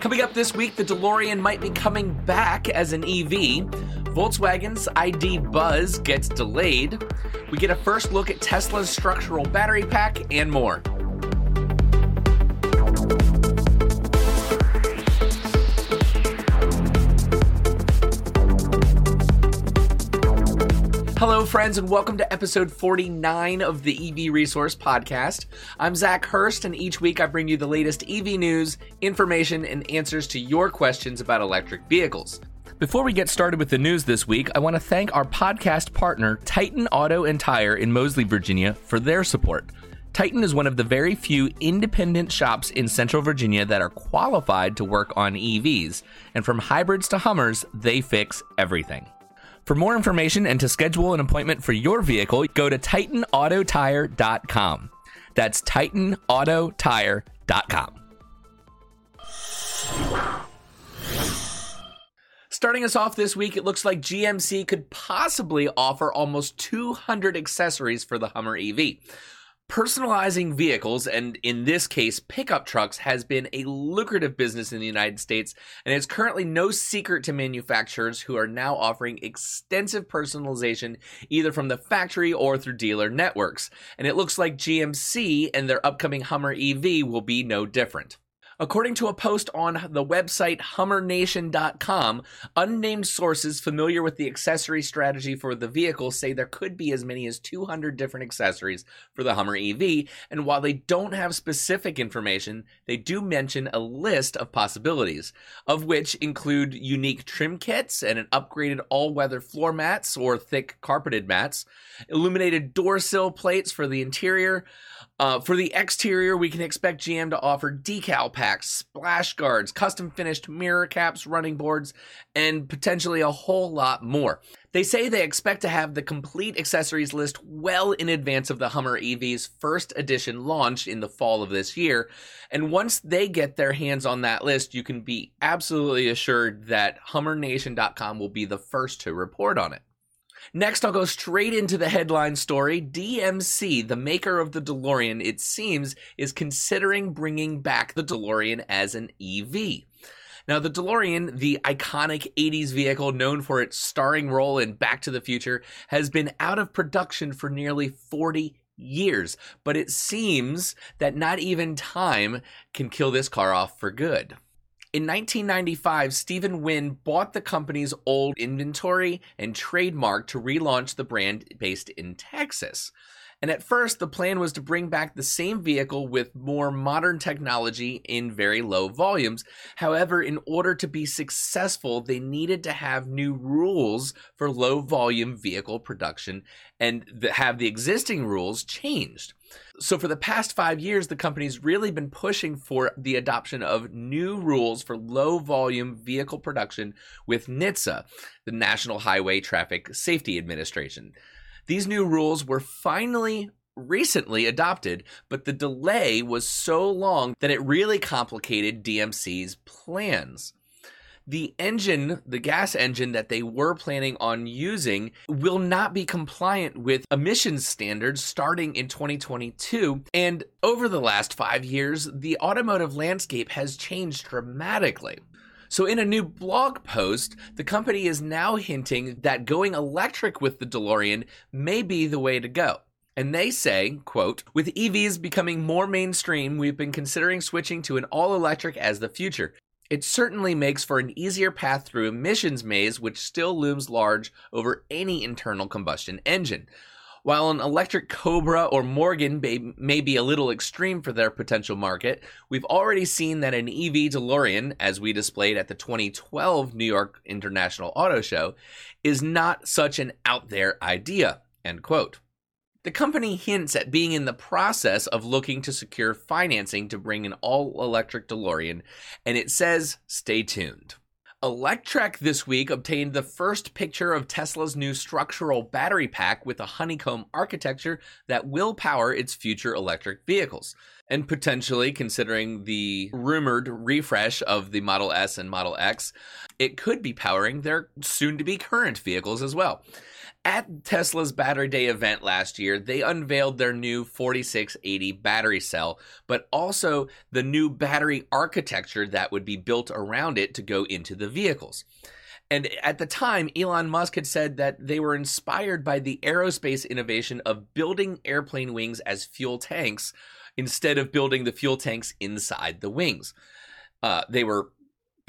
Coming up this week, the DeLorean might be coming back as an EV. Volkswagen's ID Buzz gets delayed. We get a first look at Tesla's structural battery pack and more. Hello, friends, and welcome to episode 49 of the EV Resource Podcast. I'm Zach Hurst, and each week I bring you the latest EV news, information, and answers to your questions about electric vehicles. Before we get started with the news this week, I want to thank our podcast partner, Titan Auto and Tire in Moseley, Virginia, for their support. Titan is one of the very few independent shops in Central Virginia that are qualified to work on EVs, and from hybrids to Hummers, they fix everything. For more information and to schedule an appointment for your vehicle, go to TitanAutoTire.com. That's TitanAutoTire.com. Starting us off this week, it looks like GMC could possibly offer almost 200 accessories for the Hummer EV. Personalizing vehicles, and in this case, pickup trucks, has been a lucrative business in the United States, and it's currently no secret to manufacturers who are now offering extensive personalization either from the factory or through dealer networks. And it looks like GMC and their upcoming Hummer EV will be no different. According to a post on the website HummerNation.com, unnamed sources familiar with the accessory strategy for the vehicle say there could be as many as 200 different accessories for the Hummer EV, and while they don't have specific information, they do mention a list of possibilities, of which include unique trim kits and an upgraded all weather floor mats or thick carpeted mats, illuminated door sill plates for the interior, uh, for the exterior, we can expect GM to offer decal packs, splash guards, custom finished mirror caps, running boards, and potentially a whole lot more. They say they expect to have the complete accessories list well in advance of the Hummer EV's first edition launch in the fall of this year. And once they get their hands on that list, you can be absolutely assured that HummerNation.com will be the first to report on it. Next, I'll go straight into the headline story. DMC, the maker of the DeLorean, it seems, is considering bringing back the DeLorean as an EV. Now, the DeLorean, the iconic 80s vehicle known for its starring role in Back to the Future, has been out of production for nearly 40 years, but it seems that not even time can kill this car off for good. In 1995, Stephen Wynne bought the company's old inventory and trademark to relaunch the brand based in Texas. And at first, the plan was to bring back the same vehicle with more modern technology in very low volumes. However, in order to be successful, they needed to have new rules for low volume vehicle production and have the existing rules changed. So, for the past five years, the company's really been pushing for the adoption of new rules for low volume vehicle production with NHTSA, the National Highway Traffic Safety Administration. These new rules were finally recently adopted, but the delay was so long that it really complicated DMC's plans the engine, the gas engine that they were planning on using, will not be compliant with emissions standards starting in 2022. And over the last five years, the automotive landscape has changed dramatically. So, in a new blog post, the company is now hinting that going electric with the DeLorean may be the way to go. And they say, quote, with EVs becoming more mainstream, we've been considering switching to an all electric as the future. It certainly makes for an easier path through emissions maze, which still looms large over any internal combustion engine. While an electric Cobra or Morgan may, may, be a little extreme for their potential market, we've already seen that an EV DeLorean, as we displayed at the 2012 New York International Auto Show, is not such an out there idea. End quote. The company hints at being in the process of looking to secure financing to bring an all electric DeLorean, and it says stay tuned. Electrek this week obtained the first picture of Tesla's new structural battery pack with a honeycomb architecture that will power its future electric vehicles. And potentially, considering the rumored refresh of the Model S and Model X, it could be powering their soon to be current vehicles as well. At Tesla's Battery Day event last year, they unveiled their new 4680 battery cell, but also the new battery architecture that would be built around it to go into the vehicles. And at the time, Elon Musk had said that they were inspired by the aerospace innovation of building airplane wings as fuel tanks instead of building the fuel tanks inside the wings. Uh, they were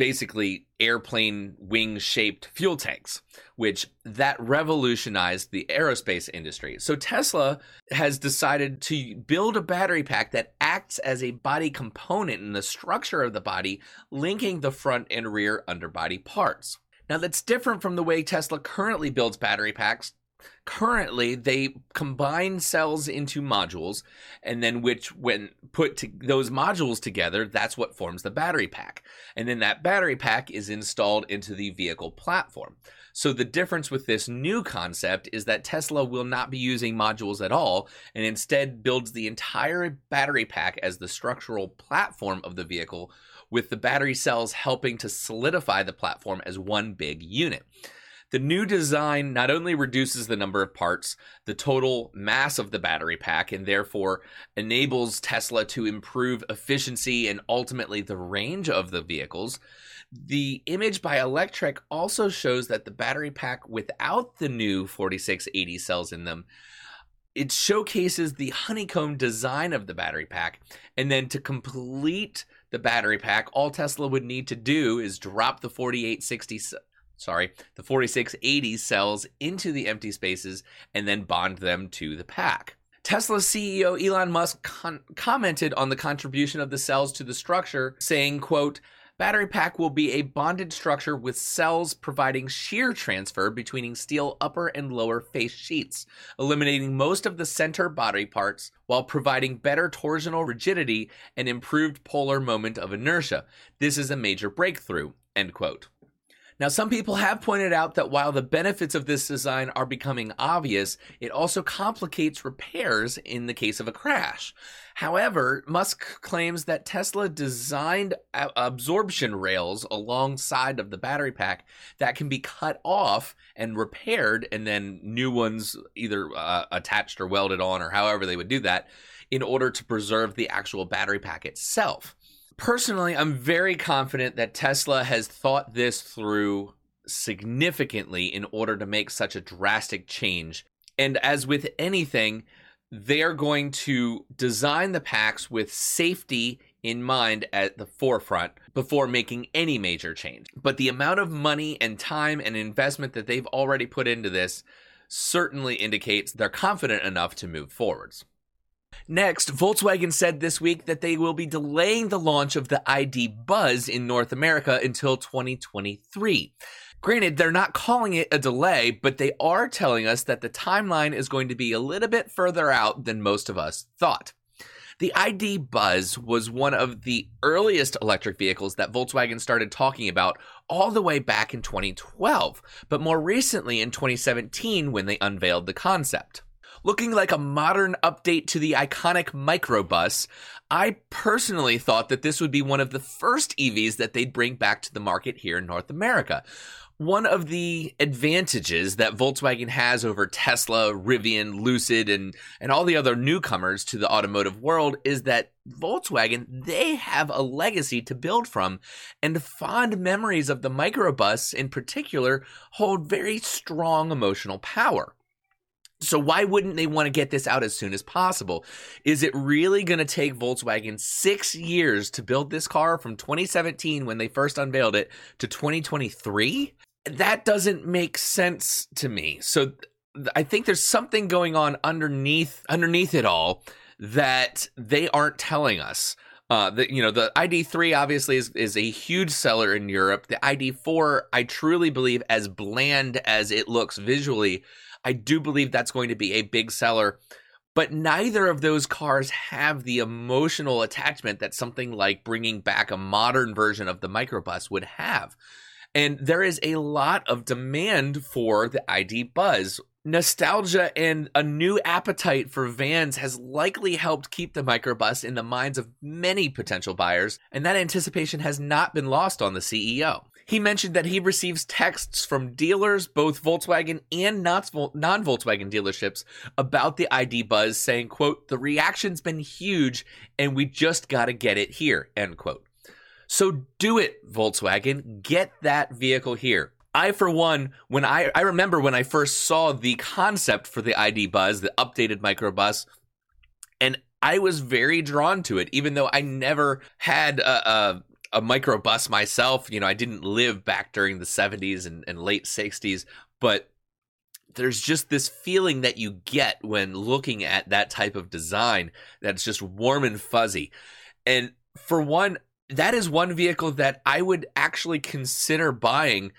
basically airplane wing shaped fuel tanks, which that revolutionized the aerospace industry. So Tesla has decided to build a battery pack that acts as a body component in the structure of the body, linking the front and rear underbody parts. Now that's different from the way Tesla currently builds battery packs currently they combine cells into modules and then which when put to those modules together that's what forms the battery pack. And then that battery pack is installed into the vehicle platform. So the difference with this new concept is that Tesla will not be using modules at all and instead builds the entire battery pack as the structural platform of the vehicle with the battery cells helping to solidify the platform as one big unit the new design not only reduces the number of parts, the total mass of the battery pack, and therefore enables Tesla to improve efficiency and ultimately the range of the vehicles. The image by Electrek also shows that the battery pack without the new 4680 cells in them it showcases the honeycomb design of the battery pack. And then to complete the battery pack, all Tesla would need to do is drop the 4860 sorry, the 4680 cells into the empty spaces and then bond them to the pack. Tesla CEO Elon Musk con- commented on the contribution of the cells to the structure, saying, quote, Battery pack will be a bonded structure with cells providing shear transfer between steel upper and lower face sheets, eliminating most of the center body parts while providing better torsional rigidity and improved polar moment of inertia. This is a major breakthrough. End quote. Now, some people have pointed out that while the benefits of this design are becoming obvious, it also complicates repairs in the case of a crash. However, Musk claims that Tesla designed absorption rails alongside of the battery pack that can be cut off and repaired, and then new ones either uh, attached or welded on, or however they would do that, in order to preserve the actual battery pack itself personally, I'm very confident that Tesla has thought this through significantly in order to make such a drastic change. And as with anything, they're going to design the packs with safety in mind at the forefront before making any major change. But the amount of money and time and investment that they've already put into this certainly indicates they're confident enough to move forwards. Next, Volkswagen said this week that they will be delaying the launch of the ID Buzz in North America until 2023. Granted, they're not calling it a delay, but they are telling us that the timeline is going to be a little bit further out than most of us thought. The ID Buzz was one of the earliest electric vehicles that Volkswagen started talking about all the way back in 2012, but more recently in 2017 when they unveiled the concept looking like a modern update to the iconic microbus. I personally thought that this would be one of the first EVs that they'd bring back to the market here in North America. One of the advantages that Volkswagen has over Tesla, Rivian, Lucid, and, and all the other newcomers to the automotive world is that Volkswagen, they have a legacy to build from, and fond memories of the microbus in particular hold very strong emotional power. So why wouldn't they want to get this out as soon as possible? Is it really going to take Volkswagen 6 years to build this car from 2017 when they first unveiled it to 2023? That doesn't make sense to me. So I think there's something going on underneath underneath it all that they aren't telling us. Uh, the, you know, the ID3 obviously is, is a huge seller in Europe. The ID4, I truly believe, as bland as it looks visually, I do believe that's going to be a big seller. But neither of those cars have the emotional attachment that something like bringing back a modern version of the microbus would have. And there is a lot of demand for the ID Buzz. Nostalgia and a new appetite for vans has likely helped keep the microbus in the minds of many potential buyers, and that anticipation has not been lost on the CEO. He mentioned that he receives texts from dealers, both Volkswagen and non Volkswagen dealerships, about the ID Buzz, saying, quote, the reaction's been huge and we just got to get it here, end quote. So do it, Volkswagen. Get that vehicle here. I, for one, when I, I remember when I first saw the concept for the ID Buzz, the updated microbus, and I was very drawn to it, even though I never had a, a, a microbus myself. You know, I didn't live back during the 70s and, and late 60s, but there's just this feeling that you get when looking at that type of design that's just warm and fuzzy. And for one, that is one vehicle that I would actually consider buying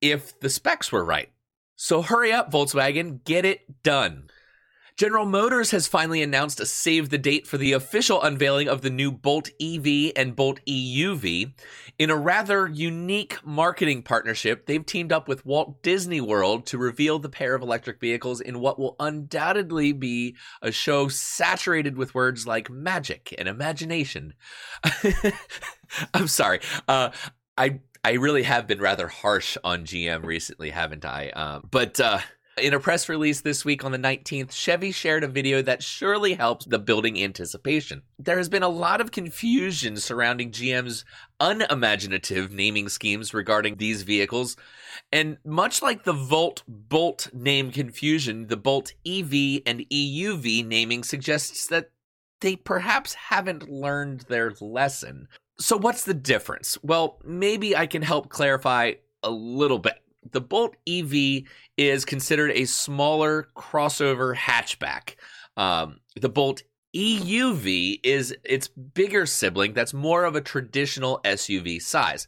if the specs were right. So hurry up, Volkswagen, get it done. General Motors has finally announced a save the date for the official unveiling of the new Bolt EV and Bolt EUV. In a rather unique marketing partnership, they've teamed up with Walt Disney World to reveal the pair of electric vehicles in what will undoubtedly be a show saturated with words like magic and imagination. I'm sorry. Uh, I I really have been rather harsh on GM recently, haven't I? Um, but uh, in a press release this week on the 19th, Chevy shared a video that surely helps the building anticipation. There has been a lot of confusion surrounding GM's unimaginative naming schemes regarding these vehicles, and much like the Volt Bolt name confusion, the Bolt EV and EUV naming suggests that they perhaps haven't learned their lesson. So, what's the difference? Well, maybe I can help clarify a little bit the Bolt EV is considered a smaller crossover hatchback. Um, the Bolt EUV is its bigger sibling that's more of a traditional SUV size.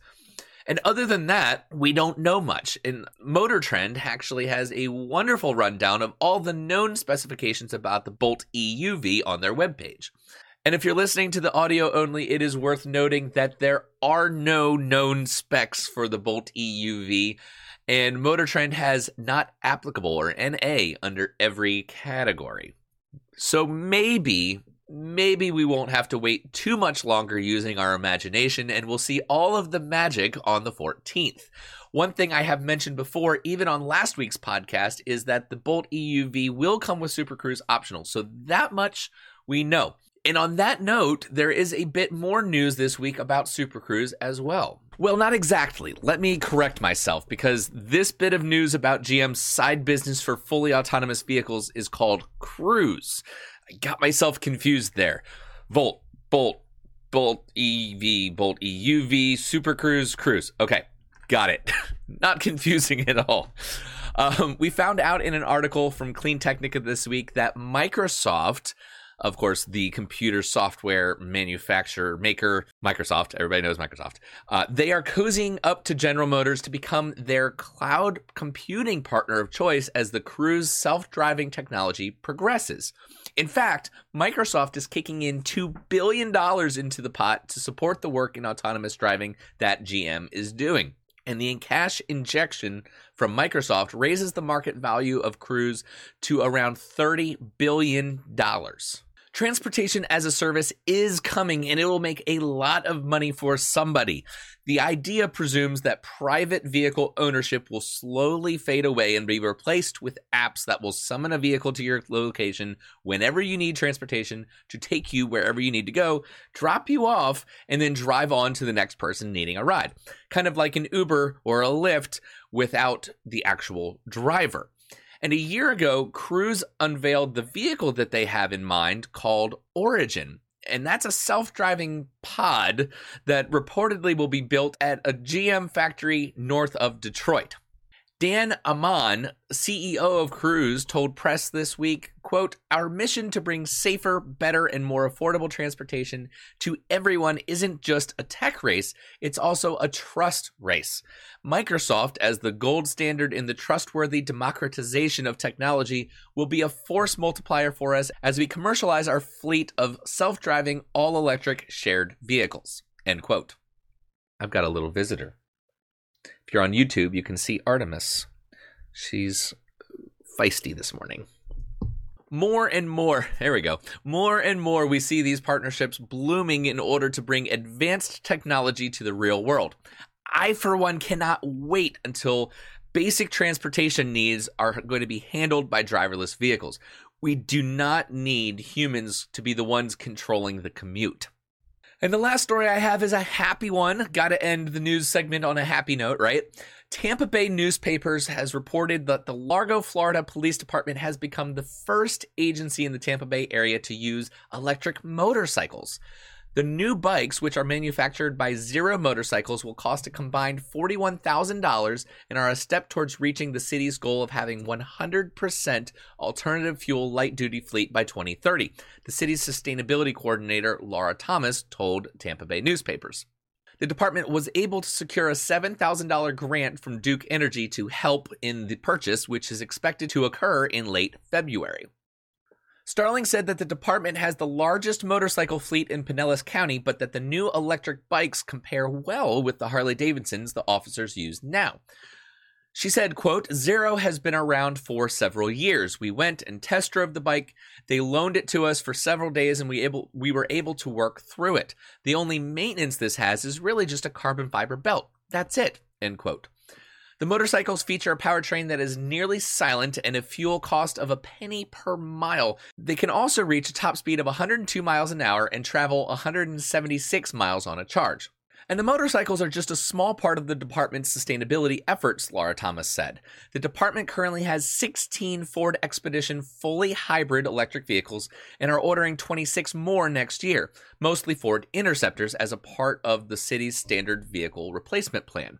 And other than that, we don't know much. And Motor Trend actually has a wonderful rundown of all the known specifications about the Bolt EUV on their webpage. And if you're listening to the audio only, it is worth noting that there are no known specs for the Bolt EUV and Motor Trend has not applicable or NA under every category. So maybe, maybe we won't have to wait too much longer using our imagination and we'll see all of the magic on the 14th. One thing I have mentioned before, even on last week's podcast, is that the Bolt EUV will come with Super Cruise optional. So that much we know. And on that note, there is a bit more news this week about Super Cruise as well. Well, not exactly. Let me correct myself because this bit of news about GM's side business for fully autonomous vehicles is called Cruise. I got myself confused there. Volt, Bolt, Bolt EV, Bolt EUV, Super Cruise, Cruise. Okay, got it. not confusing at all. Um, we found out in an article from CleanTechnica this week that Microsoft of course, the computer software manufacturer maker, Microsoft. Everybody knows Microsoft. Uh, they are cozying up to General Motors to become their cloud computing partner of choice as the Cruise self driving technology progresses. In fact, Microsoft is kicking in $2 billion into the pot to support the work in autonomous driving that GM is doing and the cash injection from Microsoft raises the market value of Cruise to around $30 billion. Transportation as a service is coming and it will make a lot of money for somebody. The idea presumes that private vehicle ownership will slowly fade away and be replaced with apps that will summon a vehicle to your location whenever you need transportation to take you wherever you need to go, drop you off, and then drive on to the next person needing a ride. Kind of like an Uber or a Lyft without the actual driver. And a year ago, Cruise unveiled the vehicle that they have in mind called Origin. And that's a self driving pod that reportedly will be built at a GM factory north of Detroit. Dan Ammann, CEO of Cruise, told press this week, quote, "Our mission to bring safer, better and more affordable transportation to everyone isn't just a tech race, it's also a trust race. Microsoft as the gold standard in the trustworthy democratization of technology will be a force multiplier for us as we commercialize our fleet of self-driving all-electric shared vehicles." End quote. I've got a little visitor. If you're on YouTube, you can see Artemis. She's feisty this morning. More and more, there we go. More and more, we see these partnerships blooming in order to bring advanced technology to the real world. I, for one, cannot wait until basic transportation needs are going to be handled by driverless vehicles. We do not need humans to be the ones controlling the commute. And the last story I have is a happy one. Got to end the news segment on a happy note, right? Tampa Bay newspapers has reported that the Largo, Florida Police Department has become the first agency in the Tampa Bay area to use electric motorcycles. The new bikes, which are manufactured by Zero Motorcycles, will cost a combined $41,000 and are a step towards reaching the city's goal of having 100% alternative fuel light duty fleet by 2030. The city's sustainability coordinator, Laura Thomas, told Tampa Bay newspapers. The department was able to secure a $7,000 grant from Duke Energy to help in the purchase, which is expected to occur in late February. Starling said that the department has the largest motorcycle fleet in Pinellas County, but that the new electric bikes compare well with the Harley Davidsons the officers use now. She said, quote, Zero has been around for several years. We went and test drove the bike. They loaned it to us for several days and we able we were able to work through it. The only maintenance this has is really just a carbon fiber belt. That's it. End quote. The motorcycles feature a powertrain that is nearly silent and a fuel cost of a penny per mile. They can also reach a top speed of 102 miles an hour and travel 176 miles on a charge. And the motorcycles are just a small part of the department's sustainability efforts, Laura Thomas said. The department currently has 16 Ford Expedition fully hybrid electric vehicles and are ordering 26 more next year, mostly Ford Interceptors as a part of the city's standard vehicle replacement plan.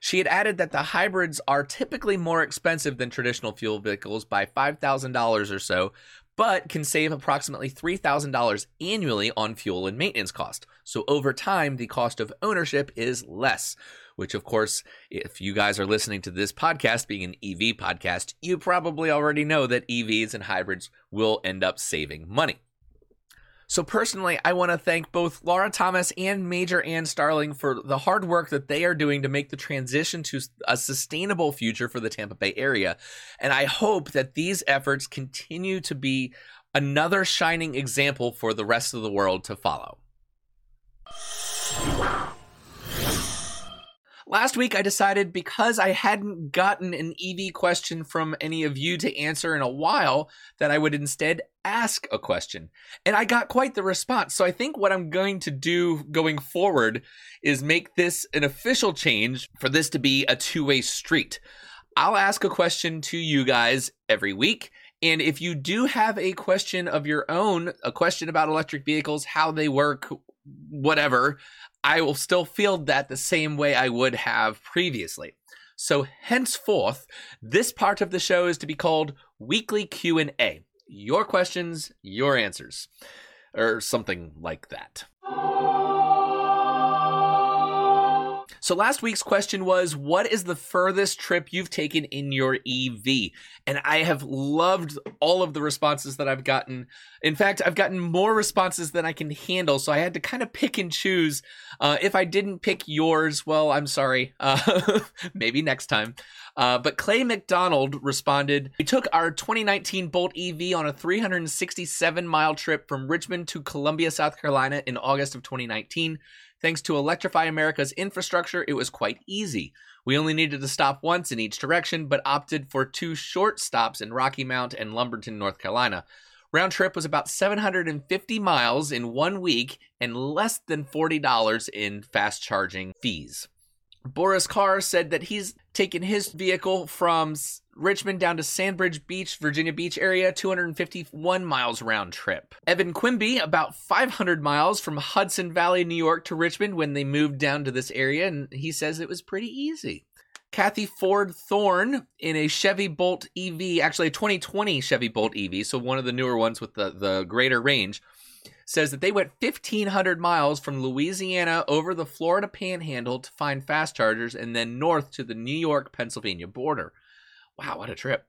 She had added that the hybrids are typically more expensive than traditional fuel vehicles by $5,000 or so, but can save approximately $3,000 annually on fuel and maintenance cost. So over time, the cost of ownership is less, which of course, if you guys are listening to this podcast being an EV podcast, you probably already know that EVs and hybrids will end up saving money. So personally, I want to thank both Laura Thomas and Major Ann Starling for the hard work that they are doing to make the transition to a sustainable future for the Tampa Bay area. And I hope that these efforts continue to be another shining example for the rest of the world to follow. Last week, I decided because I hadn't gotten an EV question from any of you to answer in a while, that I would instead ask a question. And I got quite the response. So I think what I'm going to do going forward is make this an official change for this to be a two way street. I'll ask a question to you guys every week. And if you do have a question of your own, a question about electric vehicles, how they work, whatever, I will still feel that the same way I would have previously. So henceforth, this part of the show is to be called Weekly Q&A. Your questions, your answers, or something like that. So last week's question was what is the furthest trip you've taken in your EV? And I have loved all of the responses that I've gotten. In fact, I've gotten more responses than I can handle, so I had to kind of pick and choose. Uh, if I didn't pick yours, well, I'm sorry. Uh, maybe next time. Uh, but Clay McDonald responded, We took our 2019 Bolt EV on a 367 mile trip from Richmond to Columbia, South Carolina in August of 2019. Thanks to Electrify America's infrastructure, it was quite easy. We only needed to stop once in each direction, but opted for two short stops in Rocky Mount and Lumberton, North Carolina. Round trip was about 750 miles in one week and less than $40 in fast charging fees. Boris Carr said that he's taken his vehicle from Richmond down to Sandbridge Beach, Virginia Beach area, 251 miles round trip. Evan Quimby, about 500 miles from Hudson Valley, New York to Richmond when they moved down to this area, and he says it was pretty easy. Kathy Ford Thorne in a Chevy Bolt EV, actually a 2020 Chevy Bolt EV, so one of the newer ones with the, the greater range says that they went 1,500 miles from Louisiana over the Florida panhandle to find fast chargers and then north to the New York Pennsylvania border. Wow, what a trip.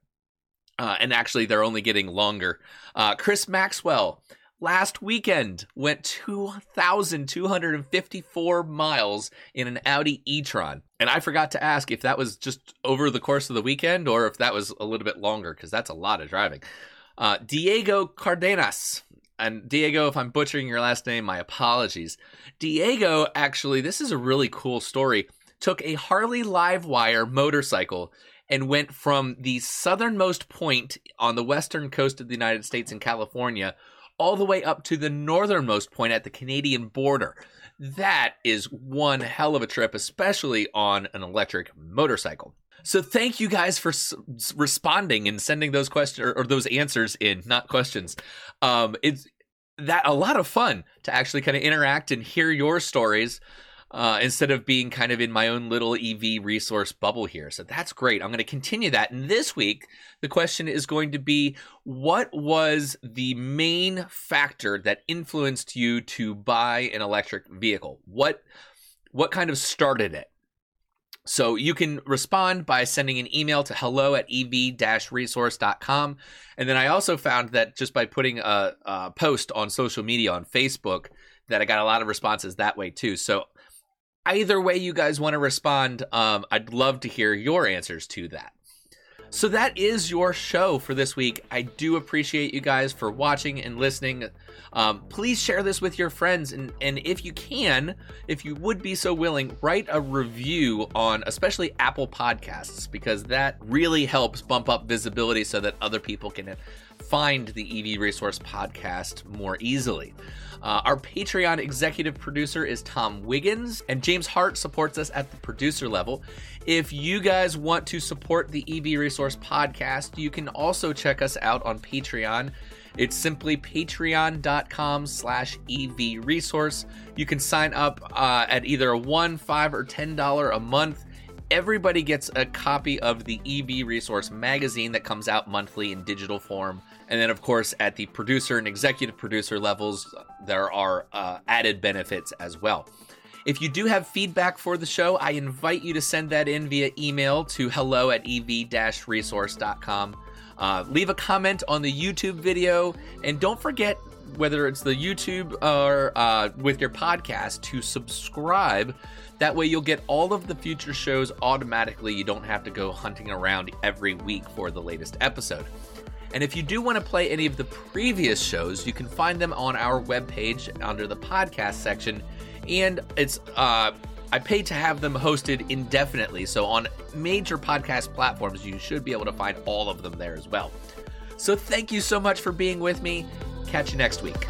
Uh, and actually, they're only getting longer. Uh, Chris Maxwell last weekend went 2,254 miles in an Audi e tron. And I forgot to ask if that was just over the course of the weekend or if that was a little bit longer, because that's a lot of driving. Uh, Diego Cardenas and Diego, if I'm butchering your last name, my apologies. Diego, actually, this is a really cool story. took a Harley Livewire motorcycle and went from the southernmost point on the western coast of the United States in California all the way up to the northernmost point at the Canadian border. That is one hell of a trip, especially on an electric motorcycle. So thank you guys for s- responding and sending those questions or, or, those answers in, not questions. Um, it's that a lot of fun to actually kind of interact and hear your stories uh, instead of being kind of in my own little EV resource bubble here. So that's great. I'm going to continue that. And this week, the question is going to be what was the main factor that influenced you to buy an electric vehicle? What what kind of started it? So you can respond by sending an email to hello at ev-resource.com. And then I also found that just by putting a, a, post on social media on Facebook, that I got a lot of responses that way too. So either way you guys want to respond, um, I'd love to hear your answers to that. So that is your show for this week. I do appreciate you guys for watching and listening. Um, please share this with your friends, and and if you can, if you would be so willing, write a review on especially Apple Podcasts because that really helps bump up visibility so that other people can find the EV Resource Podcast more easily. Uh, our Patreon executive producer is Tom Wiggins, and James Hart supports us at the producer level. If you guys want to support the EV Resource podcast, you can also check us out on Patreon. It's simply patreon.com slash EV resource. You can sign up uh, at either a one, five, or ten dollar a month. Everybody gets a copy of the EV Resource magazine that comes out monthly in digital form. And then, of course, at the producer and executive producer levels, there are uh, added benefits as well. If you do have feedback for the show, I invite you to send that in via email to hello at ev resource.com. Uh, leave a comment on the YouTube video, and don't forget whether it's the YouTube or uh, with your podcast to subscribe. That way, you'll get all of the future shows automatically. You don't have to go hunting around every week for the latest episode. And if you do want to play any of the previous shows, you can find them on our webpage under the podcast section. And it's uh, I pay to have them hosted indefinitely. So on major podcast platforms, you should be able to find all of them there as well. So thank you so much for being with me. Catch you next week.